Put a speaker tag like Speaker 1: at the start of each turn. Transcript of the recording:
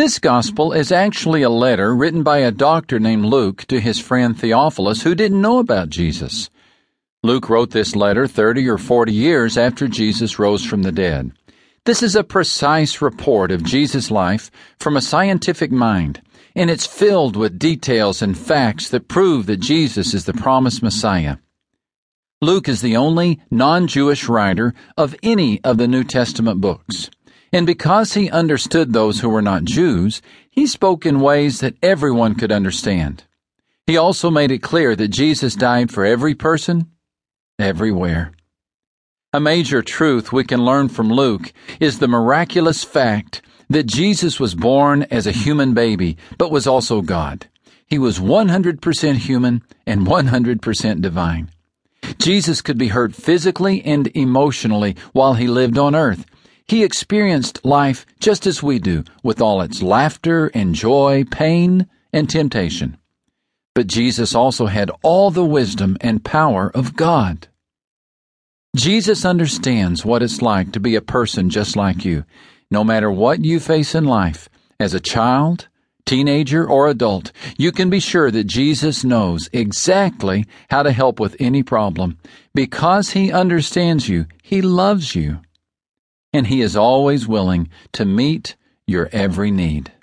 Speaker 1: This gospel is actually a letter written by a doctor named Luke to his friend Theophilus who didn't know about Jesus. Luke wrote this letter 30 or 40 years after Jesus rose from the dead. This is a precise report of Jesus' life from a scientific mind, and it's filled with details and facts that prove that Jesus is the promised Messiah. Luke is the only non Jewish writer of any of the New Testament books. And because he understood those who were not Jews, he spoke in ways that everyone could understand. He also made it clear that Jesus died for every person, everywhere. A major truth we can learn from Luke is the miraculous fact that Jesus was born as a human baby, but was also God. He was 100% human and 100% divine. Jesus could be hurt physically and emotionally while he lived on earth, he experienced life just as we do, with all its laughter and joy, pain and temptation. But Jesus also had all the wisdom and power of God. Jesus understands what it's like to be a person just like you, no matter what you face in life, as a child, teenager, or adult, you can be sure that Jesus knows exactly how to help with any problem. Because He understands you, He loves you and He is always willing to meet your every need.